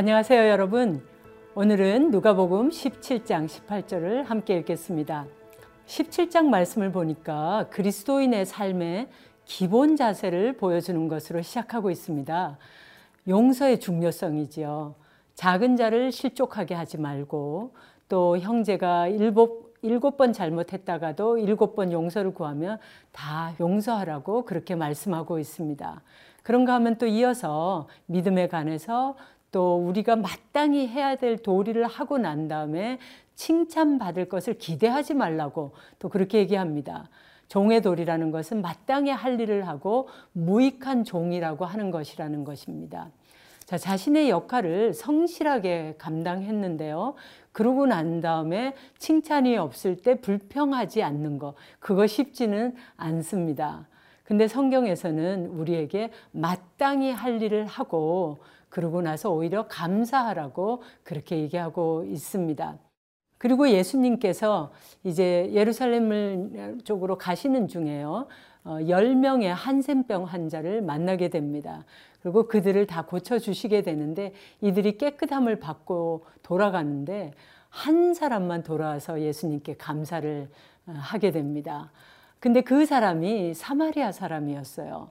안녕하세요, 여러분. 오늘은 누가복음 17장 18절을 함께 읽겠습니다. 17장 말씀을 보니까 그리스도인의 삶의 기본 자세를 보여주는 것으로 시작하고 있습니다. 용서의 중요성이지요. 작은 자를 실족하게 하지 말고 또 형제가 일곱, 일곱 번 잘못했다가도 일곱 번 용서를 구하면 다 용서하라고 그렇게 말씀하고 있습니다. 그런가 하면 또 이어서 믿음에 관해서 또 우리가 마땅히 해야 될 도리를 하고 난 다음에 칭찬받을 것을 기대하지 말라고 또 그렇게 얘기합니다. 종의 도리라는 것은 마땅히 할 일을 하고 무익한 종이라고 하는 것이라는 것입니다. 자, 자신의 역할을 성실하게 감당했는데요. 그러고 난 다음에 칭찬이 없을 때 불평하지 않는 것, 그거 쉽지는 않습니다. 근데 성경에서는 우리에게 마땅히 할 일을 하고 그러고 나서 오히려 감사하라고 그렇게 얘기하고 있습니다. 그리고 예수님께서 이제 예루살렘을 쪽으로 가시는 중에요. 어, 10명의 한센병 환자를 만나게 됩니다. 그리고 그들을 다 고쳐주시게 되는데 이들이 깨끗함을 받고 돌아가는데 한 사람만 돌아와서 예수님께 감사를 어, 하게 됩니다. 근데 그 사람이 사마리아 사람이었어요.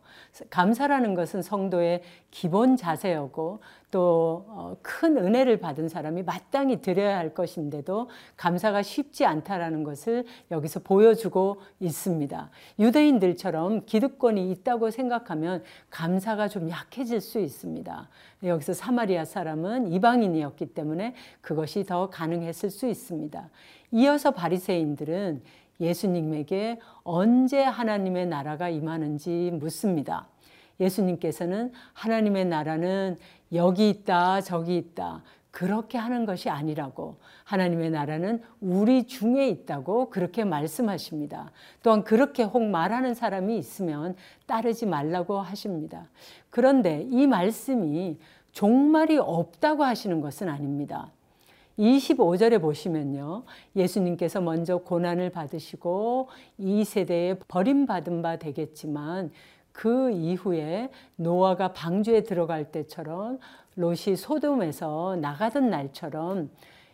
감사라는 것은 성도의 기본 자세였고 또큰 어, 은혜를 받은 사람이 마땅히 드려야 할 것인데도 감사가 쉽지 않다라는 것을 여기서 보여주고 있습니다. 유대인들처럼 기득권이 있다고 생각하면 감사가 좀 약해질 수 있습니다. 여기서 사마리아 사람은 이방인이었기 때문에 그것이 더 가능했을 수 있습니다. 이어서 바리새인들은 예수님에게 언제 하나님의 나라가 임하는지 묻습니다. 예수님께서는 하나님의 나라는 여기 있다, 저기 있다. 그렇게 하는 것이 아니라고 하나님의 나라는 우리 중에 있다고 그렇게 말씀하십니다. 또한 그렇게 혹 말하는 사람이 있으면 따르지 말라고 하십니다. 그런데 이 말씀이 종말이 없다고 하시는 것은 아닙니다. 25절에 보시면요. 예수님께서 먼저 고난을 받으시고 이 세대에 버림받은 바 되겠지만 그 이후에 노아가 방주에 들어갈 때처럼 롯이 소돔에서 나가던 날처럼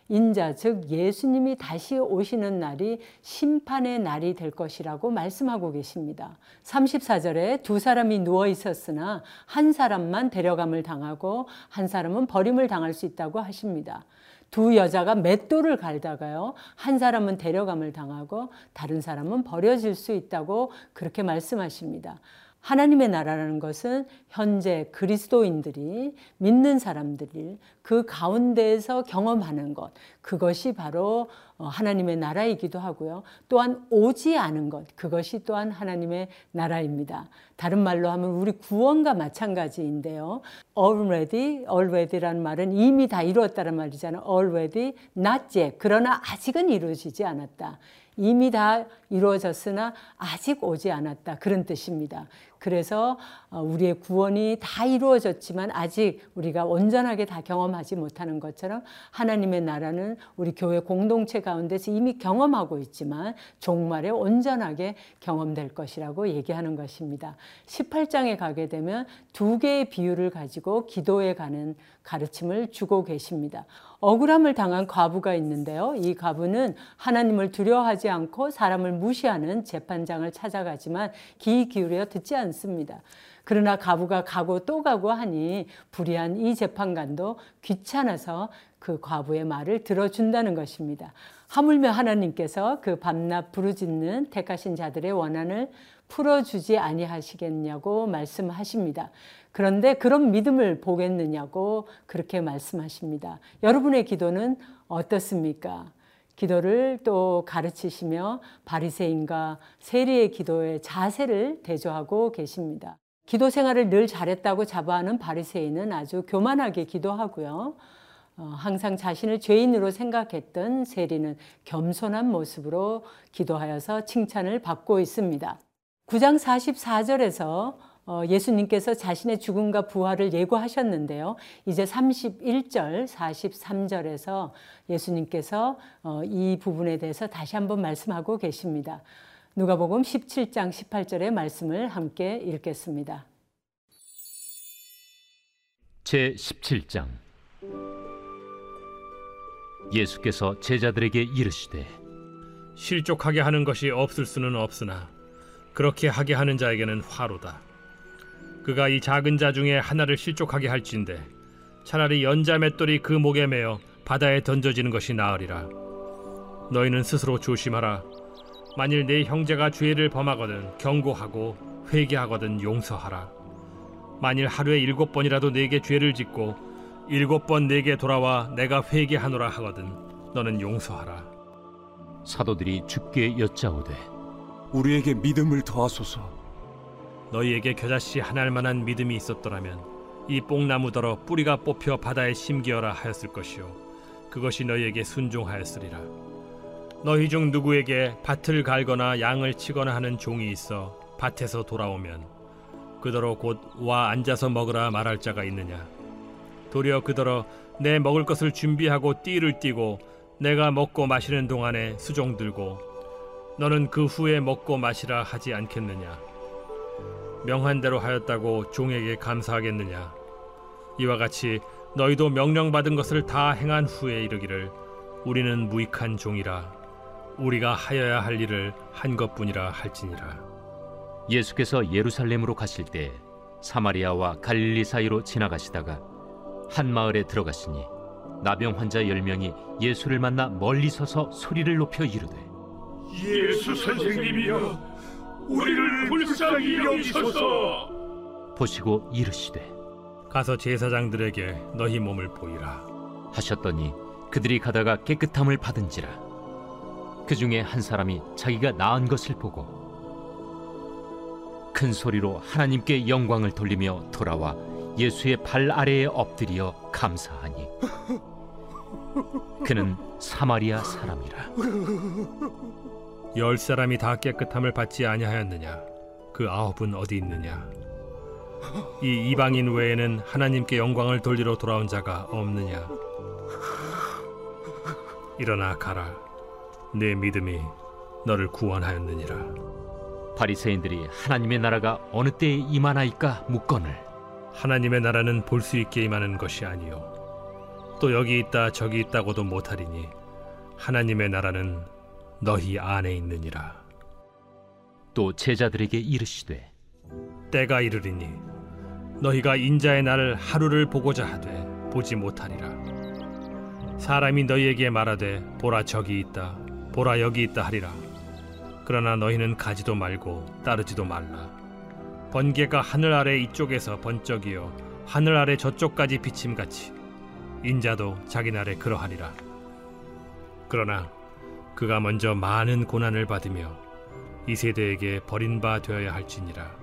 인자 즉 예수님이 다시 오시는 날이 심판의 날이 될 것이라고 말씀하고 계십니다. 34절에 두 사람이 누워 있었으나 한 사람만 데려감을 당하고 한 사람은 버림을 당할 수 있다고 하십니다. 두 여자가 맷돌을 갈다가요. 한 사람은 데려감을 당하고 다른 사람은 버려질 수 있다고 그렇게 말씀하십니다. 하나님의 나라라는 것은 현재 그리스도인들이 믿는 사람들이 그 가운데에서 경험하는 것, 그것이 바로 어, 하나님의 나라이기도 하고요. 또한 오지 않은 것, 그것이 또한 하나님의 나라입니다. 다른 말로 하면 우리 구원과 마찬가지인데요. already, already라는 말은 이미 다 이루었다는 말이잖아요. already, not yet. 그러나 아직은 이루어지지 않았다. 이미 다 이루어졌으나 아직 오지 않았다. 그런 뜻입니다. 그래서 어, 우리의 구원이 다 이루어졌지만 아직 우리가 온전하게 다 경험하지 못하는 것처럼 하나님의 나라는 우리 교회 공동체 가운데서 이미 경험하고 있지만 종말에 온전하게 경험될 것이라고 얘기하는 것입니다. 18장에 가게 되면 두 개의 비유를 가지고 기도에 가는 가르침을 주고 계십니다. 억울함을 당한 과부가 있는데요. 이 과부는 하나님을 두려워하지 않고 사람을 무시하는 재판장을 찾아가지만 귀 기울여 듣지 않습니다. 그러나 가부가 가고 또 가고 하니 불의한 이 재판관도 귀찮아서 그 과부의 말을 들어준다는 것입니다. 하물며 하나님께서 그 밤낮 부르짖는 택하신 자들의 원한을 풀어주지 아니하시겠냐고 말씀하십니다. 그런데 그런 믿음을 보겠느냐고 그렇게 말씀하십니다. 여러분의 기도는 어떻습니까? 기도를 또 가르치시며 바리새인과 세리의 기도의 자세를 대조하고 계십니다. 기도 생활을 늘 잘했다고 자부하는 바리새인은 아주 교만하게 기도하고요. 어, 항상 자신을 죄인으로 생각했던 세리는 겸손한 모습으로 기도하여서 칭찬을 받고 있습니다. 9장 44절에서 어, 예수님께서 자신의 죽음과 부활을 예고하셨는데요. 이제 31절, 43절에서 예수님께서 어, 이 부분에 대해서 다시 한번 말씀하고 계십니다. 누가복음 17장 18절의 말씀을 함께 읽겠습니다. 제 17장 예수께서 제자들에게 이르시되 실족하게 하는 것이 없을 수는 없으나 그렇게 하게 하는 자에게는 화로다. 그가 이 작은 자 중에 하나를 실족하게 할진대 차라리 연자 맷돌이 그 목에 매어 바다에 던져지는 것이 나으리라. 너희는 스스로 조심하라. 만일 내 형제가 죄를 범하거든 경고하고 회개하거든 용서하라. 만일 하루에 일곱 번이라도 내게 죄를 짓고 일곱 번 내게 돌아와 내가 회개하노라 하거든 너는 용서하라. 사도들이 주께 여짜오되 우리에게 믿음을 더하소서. 너희에게 겨자씨 하나일 만한 믿음이 있었더라면 이 뽕나무더러 뿌리가 뽑혀 바다에 심기어라 하였을 것이요. 그것이 너희에게 순종하였으리라. 너희 중 누구에게 밭을 갈거나 양을 치거나 하는 종이 있어 밭에서 돌아오면 그더러 곧 와 앉아서 먹으라 말할 자가 있느냐? 도리어 그더러 내 먹을 것을 준비하고 띠를 띠고 내가 먹고 마시는 동안에 수종 들고 너는 그 후에 먹고 마시라 하지 않겠느냐 명한 대로 하였다고 종에게 감사하겠느냐? 이와 같이 너희도 명령받은 것을 다 행한 후에 이르기를 우리는 무익한 종이라. 우리가 하여야 할 일을 한 것뿐이라 할지니라. 예수께서 예루살렘으로 가실 때 사마리아와 갈릴리 사이로 지나가시다가 한 마을에 들어가시니 나병 환자 열 명이 예수를 만나 멀리 서서 소리를 높여 이르되 예수 선생님이여 우리를 불쌍히 여기소서. 보시고 이르시되 가서 제사장들에게 너희 몸을 보이라. 하셨더니 그들이 가다가 깨끗함을 받은지라. 그 중에 한 사람이 자기가 나은 것을 보고 큰 소리로 하나님께 영광을 돌리며 돌아와 예수의 발 아래에 엎드려 감사하니 그는 사마리아 사람이라 열 사람이 다 깨끗함을 받지 아니하였느냐? 그 아홉은 어디 있느냐? 이 이방인 외에는 하나님께 영광을 돌리러 돌아온 자가 없느냐? 일어나 가라. 내 믿음이 너를 구원하였느니라. 바리새인들이 하나님의 나라가 어느 때에 임하나이까 묻거늘. 하나님의 나라는 볼 수 있게 임하는 것이 아니요. 또 여기 있다 저기 있다고도 못하리니 하나님의 나라는 너희 안에 있느니라. 또 제자들에게 이르시되 때가 이르리니 너희가 인자의 날을 하루를 보고자 하되 보지 못하리라. 사람이 너희에게 말하되 보라 저기 있다 보라 여기 있다 하리라. 그러나 너희는 가지도 말고 따르지도 말라. 번개가 하늘 아래 이쪽에서 번쩍이어 하늘 아래 저쪽까지 비침같이 인자도 자기 날에 그러하리라. 그러나 그가 먼저 많은 고난을 받으며 이 세대에게 버린 바 되어야 할지니라.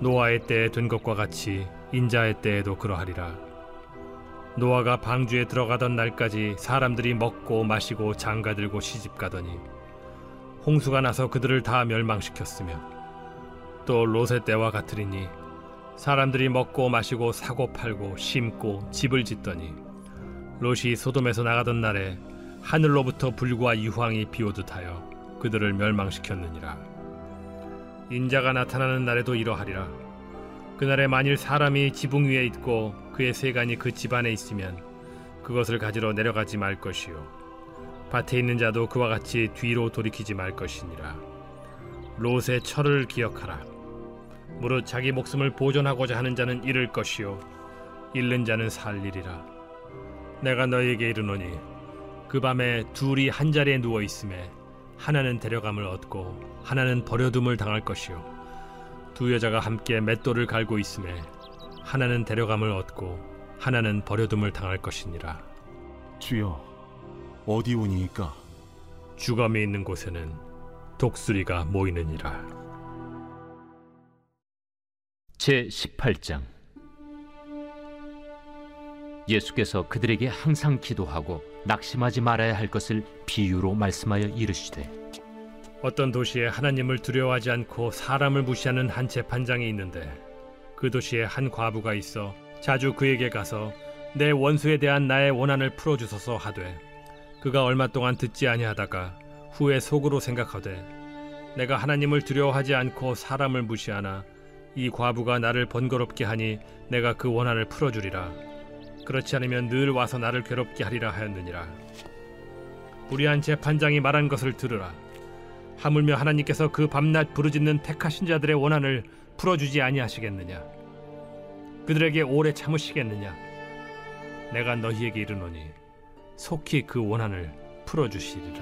노아의 때에 된 것과 같이 인자의 때에도 그러하리라. 노아가 방주에 들어가던 날까지 사람들이 먹고 마시고 장가들고 시집가더니 홍수가 나서 그들을 다 멸망시켰으며 또 롯의 때와 같으리니 사람들이 먹고 마시고 사고 팔고 심고 집을 짓더니 롯이 소돔에서 나가던 날에 하늘로부터 불과 유황이 비오듯 하여 그들을 멸망시켰느니라. 인자가 나타나는 날에도 이러하리라. 그날에 만일 사람이 지붕 위에 있고 그의 세간이 그 집안에 있으면 그것을 가지러 내려가지 말 것이요. 밭에 있는 자도 그와 같이 뒤로 돌이키지 말 것이니라. 롯의 철을 기억하라. 무릇 자기 목숨을 보존하고자 하는 자는 잃을 것이요. 잃는 자는 살리리라. 내가 너희에게 이르노니 그 밤에 둘이 한 자리에 누워 있음에 하나는 데려감을 얻고 하나는 버려둠을 당할 것이요. 두 여자가 함께 맷돌을 갈고 있음에 하나는 데려감을 얻고 하나는 버려둠을 당할 것이니라. 주여, 어디 오니이까? 주검이 있는 곳에는 독수리가 모이느니라. 제 18장 예수께서 그들에게 항상 기도하고 낙심하지 말아야 할 것을 비유로 말씀하여 이르시되 어떤 도시에 하나님을 두려워하지 않고 사람을 무시하는 한 재판장이 있는데 그 도시에 한 과부가 있어 자주 그에게 가서 내 원수에 대한 나의 원한을 풀어주소서 하되 그가 얼마 동안 듣지 아니하다가 후에 속으로 생각하되 내가 하나님을 두려워하지 않고 사람을 무시하나 이 과부가 나를 번거롭게 하니 내가 그 원한을 풀어주리라 그렇지 않으면 늘 와서 나를 괴롭게 하리라 하였느니라. 불의한 재판장이 말한 것을 들으라. 하물며 하나님께서 그 밤낮 부르짖는 택하신 자들의 원한을 풀어주지 아니하시겠느냐? 그들에게 오래 참으시겠느냐? 내가 너희에게 이르노니 속히 그 원한을 풀어주시리라.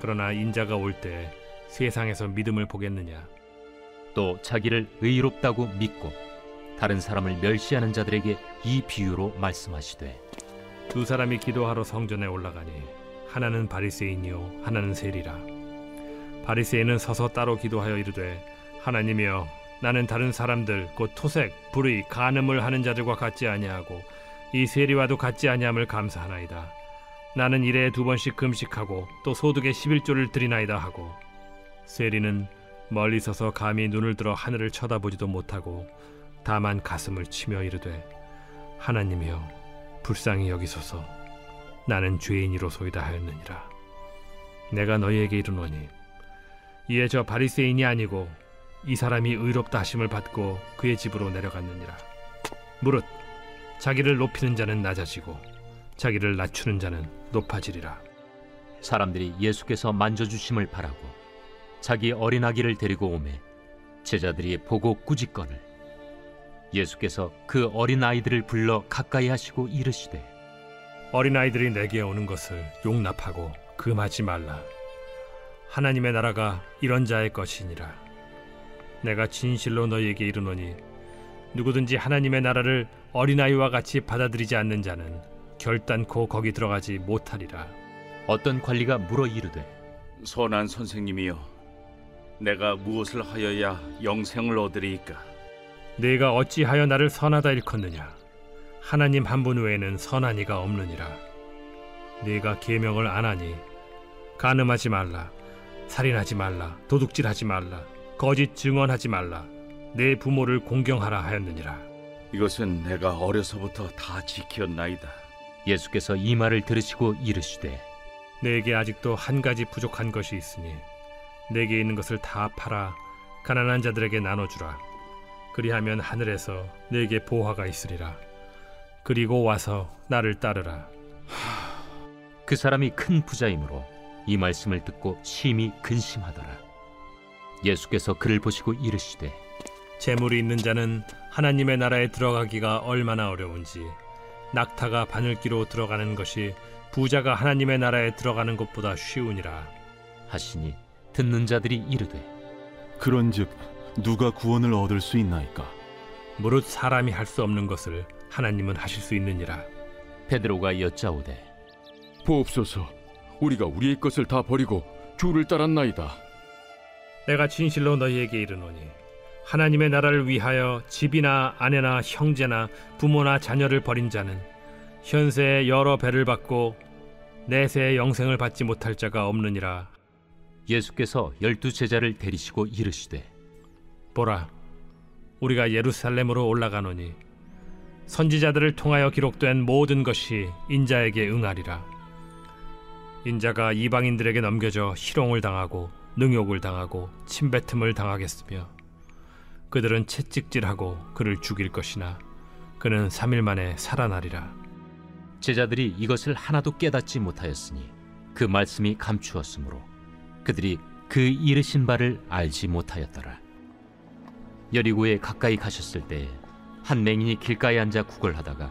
그러나 인자가 올 때 세상에서 믿음을 보겠느냐? 또 자기를 의롭다고 믿고 다른 사람을 멸시하는 자들에게 이 비유로 말씀하시되 두 사람이 기도하러 성전에 올라가니 하나는 바리새인이요 하나는 세리라. 바리새인은 서서 따로 기도하여 이르되 하나님이여 나는 다른 사람들 곧 토색, 불의, 간음을 하는 자들과 같지 아니하고 이 세리와도 같지 아니함을 감사하나이다. 나는 일에 두 번씩 금식하고 또 소득의 11조를 드리나이다 하고 세리는 멀리 서서 감히 눈을 들어 하늘을 쳐다보지도 못하고 다만 가슴을 치며 이르되 하나님이여 불쌍히 여기소서. 나는 죄인이로소이다 하였느니라. 내가 너희에게 이르노니 이에 저 바리새인이 아니고 이 사람이 의롭다 하심을 받고 그의 집으로 내려갔느니라. 무릇 자기를 높이는 자는 낮아지고 자기를 낮추는 자는 높아지리라. 사람들이 예수께서 만져 주심을 바라고 자기 어린 아기를 데리고 오매 제자들이 보고 꾸짖거늘 예수께서 그 어린 아이들을 불러 가까이 하시고 이르시되 어린 아이들이 내게 오는 것을 용납하고 금하지 말라. 하나님의 나라가 이런 자의 것이니라. 내가 진실로 너희에게 이르노니 누구든지 하나님의 나라를 어린아이와 같이 받아들이지 않는 자는 결단코 거기 들어가지 못하리라. 어떤 관리가 물어 이르되 선한 선생님이여 내가 무엇을 하여야 영생을 얻으리이까 네가 어찌하여 나를 선하다 일컫느냐? 하나님 한 분 외에는 선한 이가 없느니라. 네가 계명을 안 하니 간음하지 말라 살인하지 말라 도둑질하지 말라 거짓 증언하지 말라 내 부모를 공경하라 하였느니라. 이것은 내가 어려서부터 다 지켰나이다. 예수께서 이 말을 들으시고 이르시되 내게 아직도 한 가지 부족한 것이 있으니 내게 있는 것을 다 팔아 가난한 자들에게 나눠주라 그리하면 하늘에서 내게 보화가 있으리라. 그리고 와서 나를 따르라. 그 사람이 큰 부자이므로 이 말씀을 듣고 심히 근심하더라. 예수께서 그를 보시고 이르시되 재물이 있는 자는 하나님의 나라에 들어가기가 얼마나 어려운지 낙타가 바늘기로 들어가는 것이 부자가 하나님의 나라에 들어가는 것보다 쉬우니라. 하시니 듣는 자들이 이르되 그런즉 누가 구원을 얻을 수 있나이까? 무릇 사람이 할 수 없는 것을 하나님은 하실 수 있느니라. 베드로가 여짜오되 보옵소서. 우리가 우리의 것을 다 버리고 주를 따랐나이다. 내가 진실로 너희에게 이르노니 하나님의 나라를 위하여 집이나 아내나 형제나 부모나 자녀를 버린 자는 현세에 여러 배를 받고 내세의 영생을 받지 못할 자가 없느니라. 예수께서 열두 제자를 데리시고 이르시되 보라 우리가 예루살렘으로 올라가노니 선지자들을 통하여 기록된 모든 것이 인자에게 응하리라. 인자가 이방인들에게 넘겨져 희롱을 당하고 능욕을 당하고 침뱉음을 당하겠으며 그들은 채찍질하고 그를 죽일 것이나 그는 3일 만에 살아나리라. 제자들이 이것을 하나도 깨닫지 못하였으니 그 말씀이 감추었으므로 그들이 그 이르신 바를 알지 못하였더라 여리고에 가까이 가셨을 때 한 맹인이 길가에 앉아 구걸하다가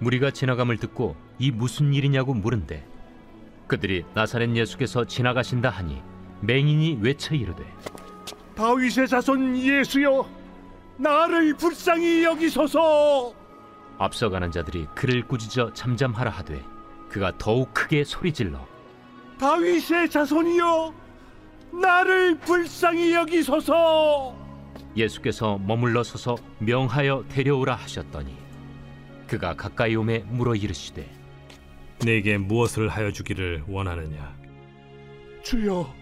무리가 지나감을 듣고 이 무슨 일이냐고 물은데 그들이 나사렛 예수께서 지나가신다 하니 맹인이 외쳐 이르되 다윗의 자손 예수여 나를 불쌍히 여기소서. 앞서가는 자들이 그를 꾸짖어 잠잠하라 하되 그가 더욱 크게 소리질러 다윗의 자손이여 나를 불쌍히 여기소서 예수께서 머물러 서서 명하여 데려오라 하셨더니 그가 가까이 오매 물어 이르시되 내게 무엇을 하여 주기를 원하느냐? 주여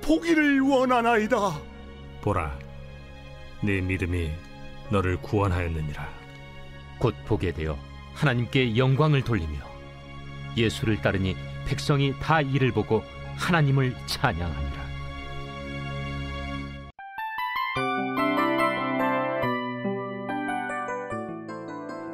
보기를 원하나이다. 보라 네 믿음이 너를 구원하였느니라. 곧 보게 되어 하나님께 영광을 돌리며 예수를 따르니 백성이 다 이를 보고 하나님을 찬양하니라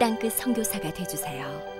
땅끝 선교사가 되주세요.